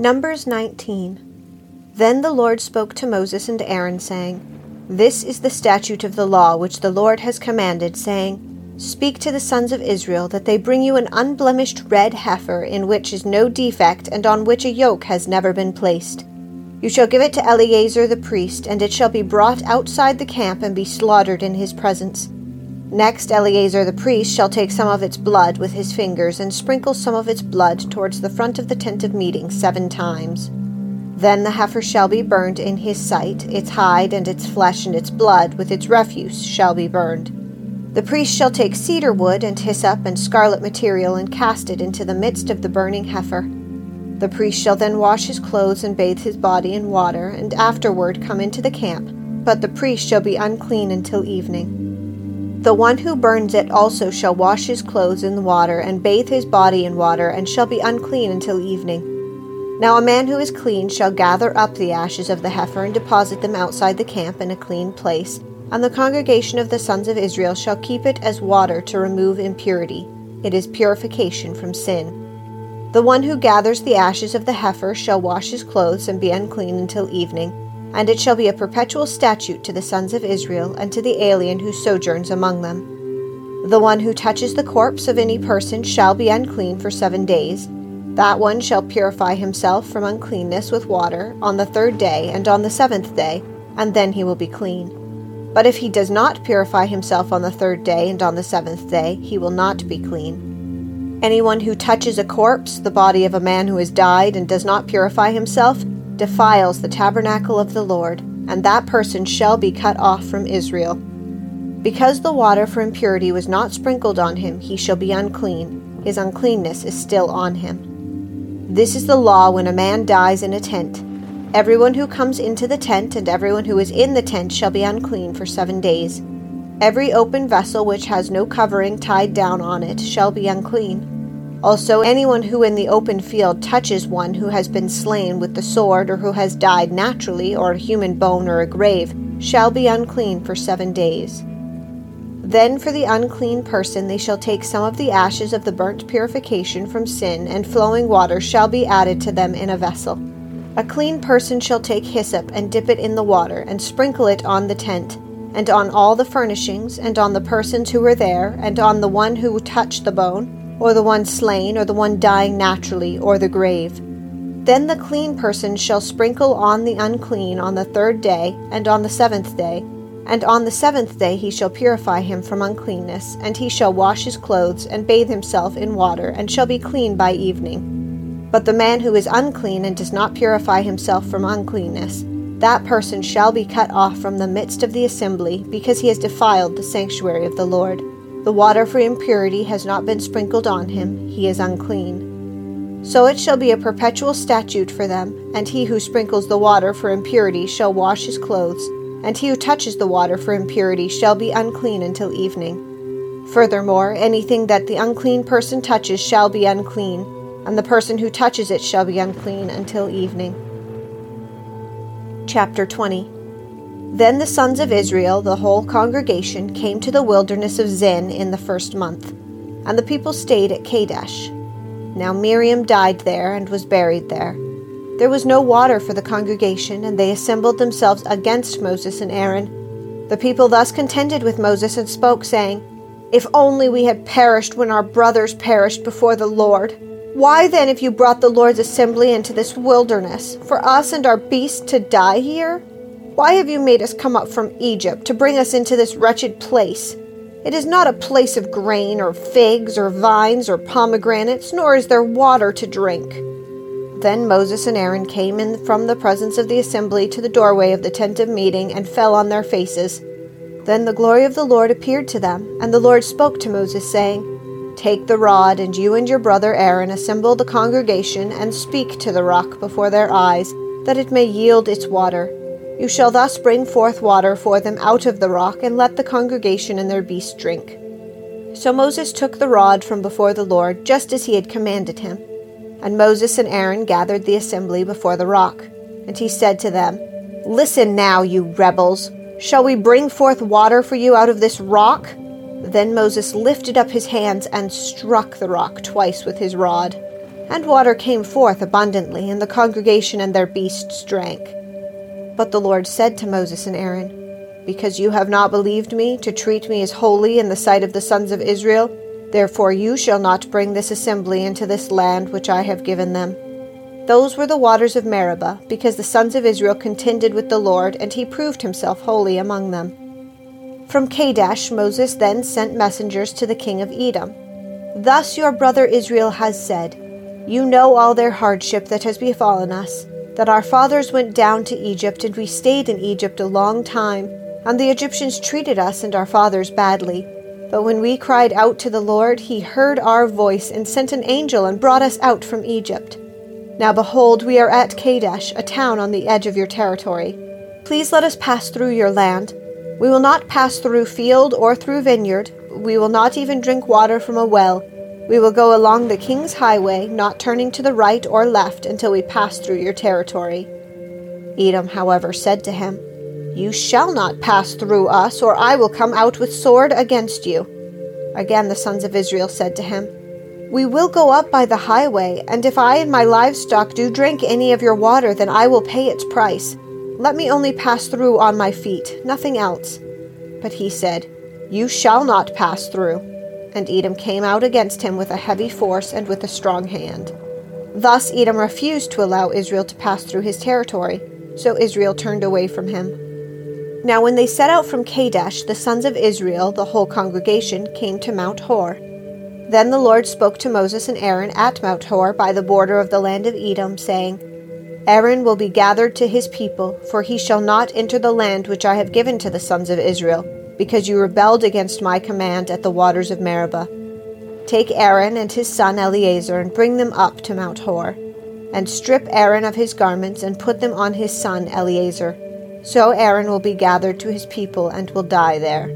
Numbers 19. Then the Lord spoke to Moses and Aaron, saying, This is the statute of the law which the Lord has commanded, saying, Speak to the sons of Israel that they bring you an unblemished red heifer, in which is no defect, and on which a yoke has never been placed. You shall give it to Eleazar the priest, and it shall be brought outside the camp and be slaughtered in his presence. Next, Eleazar the priest shall take some of its blood with his fingers and sprinkle some of its blood towards the front of the tent of meeting seven times. Then the heifer shall be burned in his sight, its hide and its flesh and its blood with its refuse shall be burned. The priest shall take cedar wood and hyssop and scarlet material and cast it into the midst of the burning heifer. The priest shall then wash his clothes and bathe his body in water, and afterward come into the camp, but the priest shall be unclean until evening. The one who burns it also shall wash his clothes in the water, and bathe his body in water, and shall be unclean until evening. Now a man who is clean shall gather up the ashes of the heifer and deposit them outside the camp in a clean place, and the congregation of the sons of Israel shall keep it as water to remove impurity. It is purification from sin. The one who gathers the ashes of the heifer shall wash his clothes and be unclean until evening and it shall be a perpetual statute to the sons of Israel and to the alien who sojourns among them. The one who touches the corpse of any person shall be unclean for seven days. That one shall purify himself from uncleanness with water on the third day and on the seventh day, and then he will be clean. But if he does not purify himself on the third day and on the seventh day, he will not be clean. Anyone who touches a corpse, the body of a man who has died, and does not purify himself, defiles the tabernacle of the Lord, and that person shall be cut off from Israel. Because the water for impurity was not sprinkled on him, he shall be unclean. His uncleanness is still on him. This is the law when a man dies in a tent. Everyone who comes into the tent and everyone who is in the tent shall be unclean for seven days. Every open vessel which has no covering tied down on it shall be unclean. Also, anyone who in the open field touches one who has been slain with the sword or who has died naturally, or a human bone or a grave, shall be unclean for seven days. Then for the unclean person they shall take some of the ashes of the burnt purification from sin, and flowing water shall be added to them in a vessel. A clean person shall take hyssop and dip it in the water, and sprinkle it on the tent, and on all the furnishings, and on the persons who were there, and on the one who touched the bone or the one slain, or the one dying naturally, or the grave. Then the clean person shall sprinkle on the unclean on the third day, and on the seventh day. And on the seventh day he shall purify him from uncleanness, and he shall wash his clothes, and bathe himself in water, and shall be clean by evening. But the man who is unclean and does not purify himself from uncleanness, that person shall be cut off from the midst of the assembly, because he has defiled the sanctuary of the Lord. The water for impurity has not been sprinkled on him, he is unclean. So it shall be a perpetual statute for them, and he who sprinkles the water for impurity shall wash his clothes, and he who touches the water for impurity shall be unclean until evening. Furthermore, anything that the unclean person touches shall be unclean, and the person who touches it shall be unclean until evening. Chapter 20 then the sons of Israel, the whole congregation, came to the wilderness of Zin in the first month, and the people stayed at Kadesh. Now Miriam died there and was buried there. There was no water for the congregation, and they assembled themselves against Moses and Aaron. The people thus contended with Moses and spoke, saying, If only we had perished when our brothers perished before the Lord. Why then have you brought the Lord's assembly into this wilderness, for us and our beasts to die here? Why have you made us come up from Egypt to bring us into this wretched place? It is not a place of grain, or figs, or vines, or pomegranates, nor is there water to drink. Then Moses and Aaron came in from the presence of the assembly to the doorway of the tent of meeting and fell on their faces. Then the glory of the Lord appeared to them, and the Lord spoke to Moses, saying, Take the rod, and you and your brother Aaron assemble the congregation, and speak to the rock before their eyes, that it may yield its water. You shall thus bring forth water for them out of the rock, and let the congregation and their beasts drink. So Moses took the rod from before the Lord, just as he had commanded him. And Moses and Aaron gathered the assembly before the rock. And he said to them, Listen now, you rebels. Shall we bring forth water for you out of this rock? Then Moses lifted up his hands and struck the rock twice with his rod And water came forth abundantly, and the congregation and their beasts drank. But the Lord said to Moses and Aaron, Because you have not believed me to treat me as holy in the sight of the sons of Israel, therefore you shall not bring this assembly into this land which I have given them. Those were the waters of Meribah, because the sons of Israel contended with the Lord, and he proved himself holy among them. From Kadesh Moses then sent messengers to the king of Edom. Thus your brother Israel has said, You know all their hardship that has befallen us, that our fathers went down to Egypt, and we stayed in Egypt a long time, and the Egyptians treated us and our fathers badly. But when we cried out to the Lord, he heard our voice and sent an angel and brought us out from Egypt. Now behold, we are at Kadesh, a town on the edge of your territory. Please let us pass through your land we will not pass through field or through vineyard. We will not even drink water from a well. We will go along the king's highway, not turning to the right or left until we pass through your territory. Edom, however, said to him, You shall not pass through us, or I will come out with sword against you. Again the sons of Israel said to him, We will go up by the highway, and if I and my livestock do drink any of your water, then I will pay its price. Let me only pass through on my feet, nothing else. But he said, You shall not pass through. And Edom came out against him with a heavy force and with a strong hand. Thus Edom refused to allow Israel to pass through his territory, so Israel turned away from him. Now, when they set out from Kadesh, the sons of Israel, the whole congregation, came to Mount Hor. Then the Lord spoke to Moses and Aaron at Mount Hor by the border of the land of Edom, saying, Aaron will be gathered to his people, for he shall not enter the land which I have given to the sons of Israel, because you rebelled against my command at the waters of Meribah. Take Aaron and his son Eleazar and bring them up to Mount Hor, and strip Aaron of his garments and put them on his son Eleazar. So Aaron will be gathered to his people and will die there.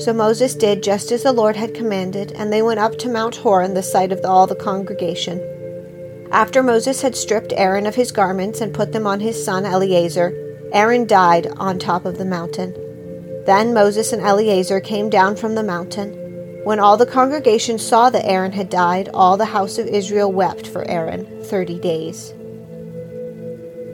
So Moses did just as the Lord had commanded, and they went up to Mount Hor in the sight of all the congregation. After Moses had stripped Aaron of his garments and put them on his son Eleazar, Aaron died on top of the mountain. Then Moses and Eleazar came down from the mountain. When all the congregation saw that Aaron had died, all the house of Israel wept for Aaron thirty days.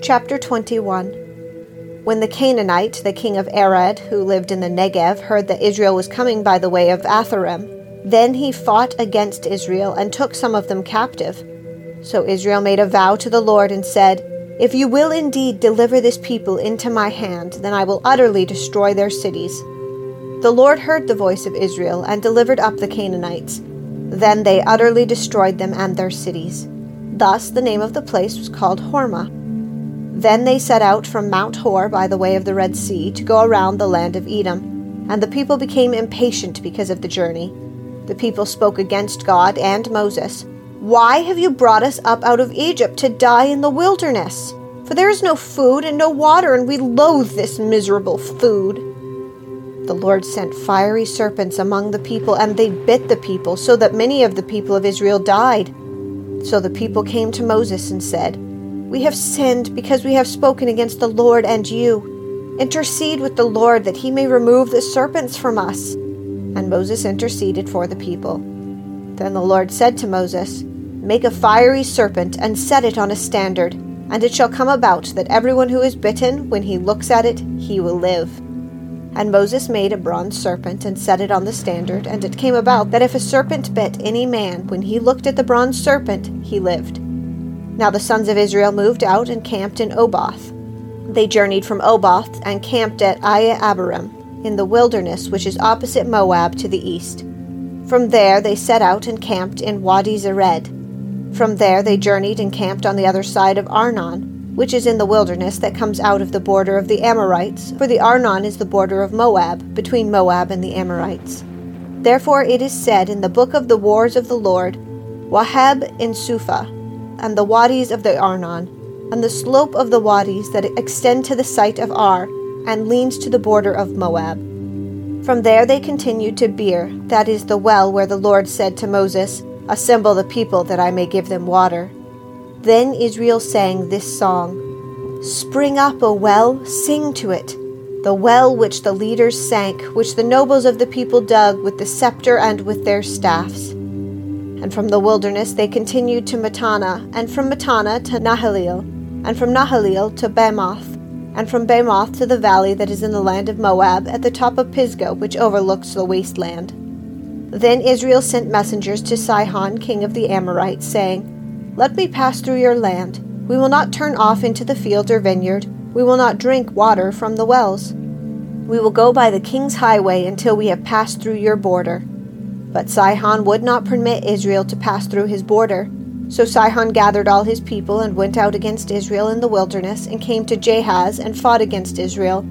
Chapter 21 When the Canaanite, the king of Arad, who lived in the Negev, heard that Israel was coming by the way of Atharim, then he fought against Israel and took some of them captive. So Israel made a vow to the Lord and said, If you will indeed deliver this people into my hand, then I will utterly destroy their cities. The Lord heard the voice of Israel and delivered up the Canaanites. Then they utterly destroyed them and their cities. Thus the name of the place was called Hormah. Then they set out from Mount Hor by the way of the Red Sea to go around the land of Edom. And the people became impatient because of the journey. The people spoke against God and Moses. Why have you brought us up out of Egypt to die in the wilderness? For there is no food and no water, and we loathe this miserable food. The Lord sent fiery serpents among the people, and they bit the people, so that many of the people of Israel died. So the people came to Moses and said, We have sinned because we have spoken against the Lord and you. Intercede with the Lord that he may remove the serpents from us. And Moses interceded for the people. Then the Lord said to Moses, Make a fiery serpent and set it on a standard, and it shall come about that everyone who is bitten, when he looks at it, he will live. And Moses made a bronze serpent and set it on the standard, and it came about that if a serpent bit any man, when he looked at the bronze serpent, he lived. Now the sons of Israel moved out and camped in Oboth. They journeyed from Oboth and camped at Iye in the wilderness which is opposite Moab to the east. From there they set out and camped in Wadi Zered. From there they journeyed and camped on the other side of Arnon, which is in the wilderness that comes out of the border of the Amorites, for the Arnon is the border of Moab, between Moab and the Amorites. Therefore it is said in the book of the wars of the Lord, Waheb in Suphah, and the wadis of the Arnon, and the slope of the wadis that extend to the site of Ar, and leans to the border of Moab. From there they continued to Beer, that is the well where the Lord said to Moses, Assemble the people that I may give them water. Then Israel sang this song Spring up, O well, sing to it. The well which the leaders sank, which the nobles of the people dug with the scepter and with their staffs. And from the wilderness they continued to Mattanah, and from Mattanah to Nahaliel, and from Nahaliel to Bamoth, and from Bamoth to the valley that is in the land of Moab, at the top of Pisgah, which overlooks the wasteland. Then Israel sent messengers to Sihon, king of the Amorites, saying, Let me pass through your land. We will not turn off into the field or vineyard. We will not drink water from the wells. We will go by the king's highway until we have passed through your border. But Sihon would not permit Israel to pass through his border. So Sihon gathered all his people and went out against Israel in the wilderness, and came to Jahaz and fought against Israel.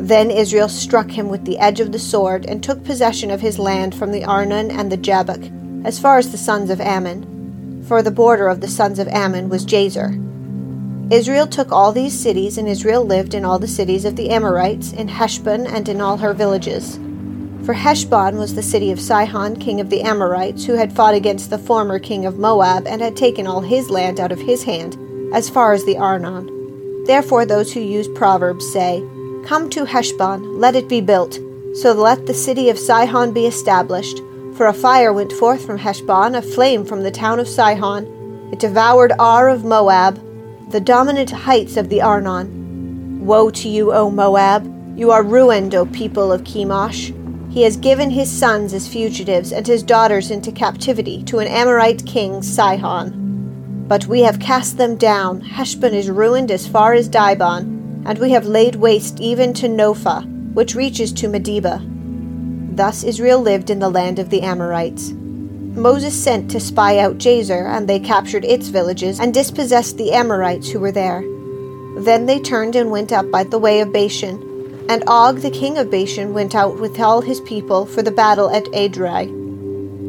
Then Israel struck him with the edge of the sword, and took possession of his land from the Arnon and the Jabbok, as far as the sons of Ammon. For the border of the sons of Ammon was Jazer. Israel took all these cities, and Israel lived in all the cities of the Amorites, in Heshbon and in all her villages. For Heshbon was the city of Sihon, king of the Amorites, who had fought against the former king of Moab, and had taken all his land out of his hand, as far as the Arnon. Therefore those who use Proverbs say, Come to Heshbon, let it be built, so let the city of Sihon be established. For a fire went forth from Heshbon, a flame from the town of Sihon. It devoured Ar of Moab, the dominant heights of the Arnon. Woe to you, O Moab! You are ruined, O people of Chemosh! He has given his sons as fugitives and his daughters into captivity to an Amorite king, Sihon. But we have cast them down. Heshbon is ruined as far as Dibon, and we have laid waste even to Nophah, which reaches to Medeba. Thus Israel lived in the land of the Amorites. Moses sent to spy out Jazer, and they captured its villages and dispossessed the Amorites who were there. Then they turned and went up by the way of Bashan and Og the king of Bashan went out with all his people for the battle at Edrei.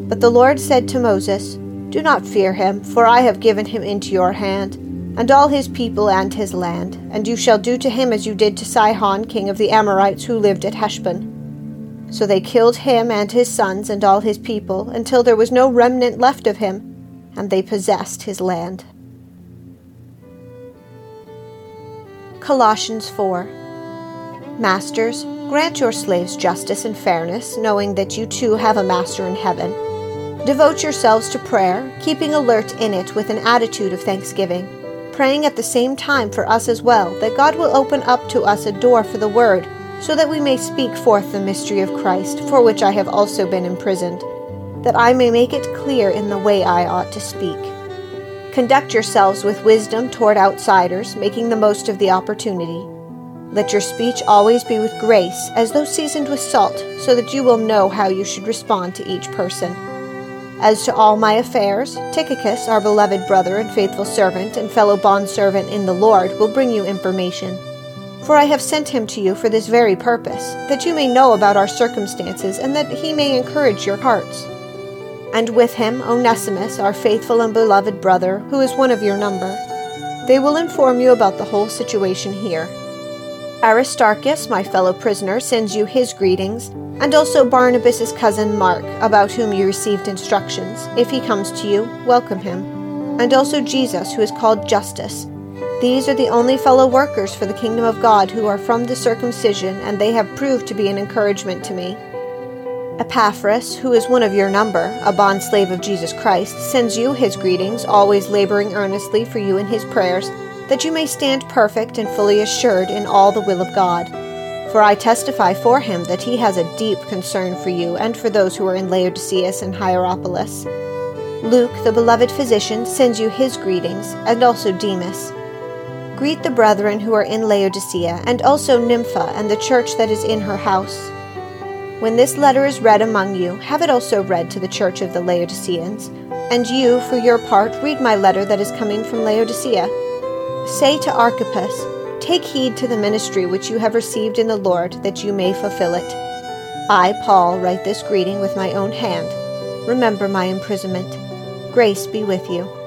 But the Lord said to Moses, Do not fear him, for I have given him into your hand, and all his people and his land, and you shall do to him as you did to Sihon king of the Amorites who lived at Heshbon. So they killed him and his sons and all his people, until there was no remnant left of him, and they possessed his land. Colossians 4 Masters, grant your slaves justice and fairness, knowing that you too have a master in heaven. Devote yourselves to prayer, keeping alert in it with an attitude of thanksgiving, praying at the same time for us as well, that God will open up to us a door for the word, so that we may speak forth the mystery of Christ, for which I have also been imprisoned, that I may make it clear in the way I ought to speak. Conduct yourselves with wisdom toward outsiders, making the most of the opportunity. Let your speech always be with grace, as though seasoned with salt, so that you will know how you should respond to each person. As to all my affairs, Tychicus, our beloved brother and faithful servant and fellow bondservant in the Lord, will bring you information. For I have sent him to you for this very purpose, that you may know about our circumstances, and that he may encourage your hearts. And with him Onesimus, our faithful and beloved brother, who is one of your number. They will inform you about the whole situation here Aristarchus, my fellow prisoner, sends you his greetings, and also Barnabas's cousin Mark, about whom you received instructions. If he comes to you, welcome him. And also Jesus, who is called Justus. These are the only fellow workers for the kingdom of God who are from the circumcision, and they have proved to be an encouragement to me. Epaphras, who is one of your number, a bondslave of Jesus Christ, sends you his greetings, always laboring earnestly for you in his prayers that you may stand perfect and fully assured in all the will of God. For I testify for him that he has a deep concern for you and for those who are in Laodicea and Hierapolis. Luke, the beloved physician, sends you his greetings, and also Demas. Greet the brethren who are in Laodicea, and also Nympha and the church that is in her house. When this letter is read among you, have it also read to the church of the Laodiceans. And you, for your part, read my letter that is coming from Laodicea. Say to Archippus, Take heed to the ministry which you have received in the Lord, that you may fulfill it. I, Paul, write this greeting with my own hand. Remember my imprisonment. Grace be with you.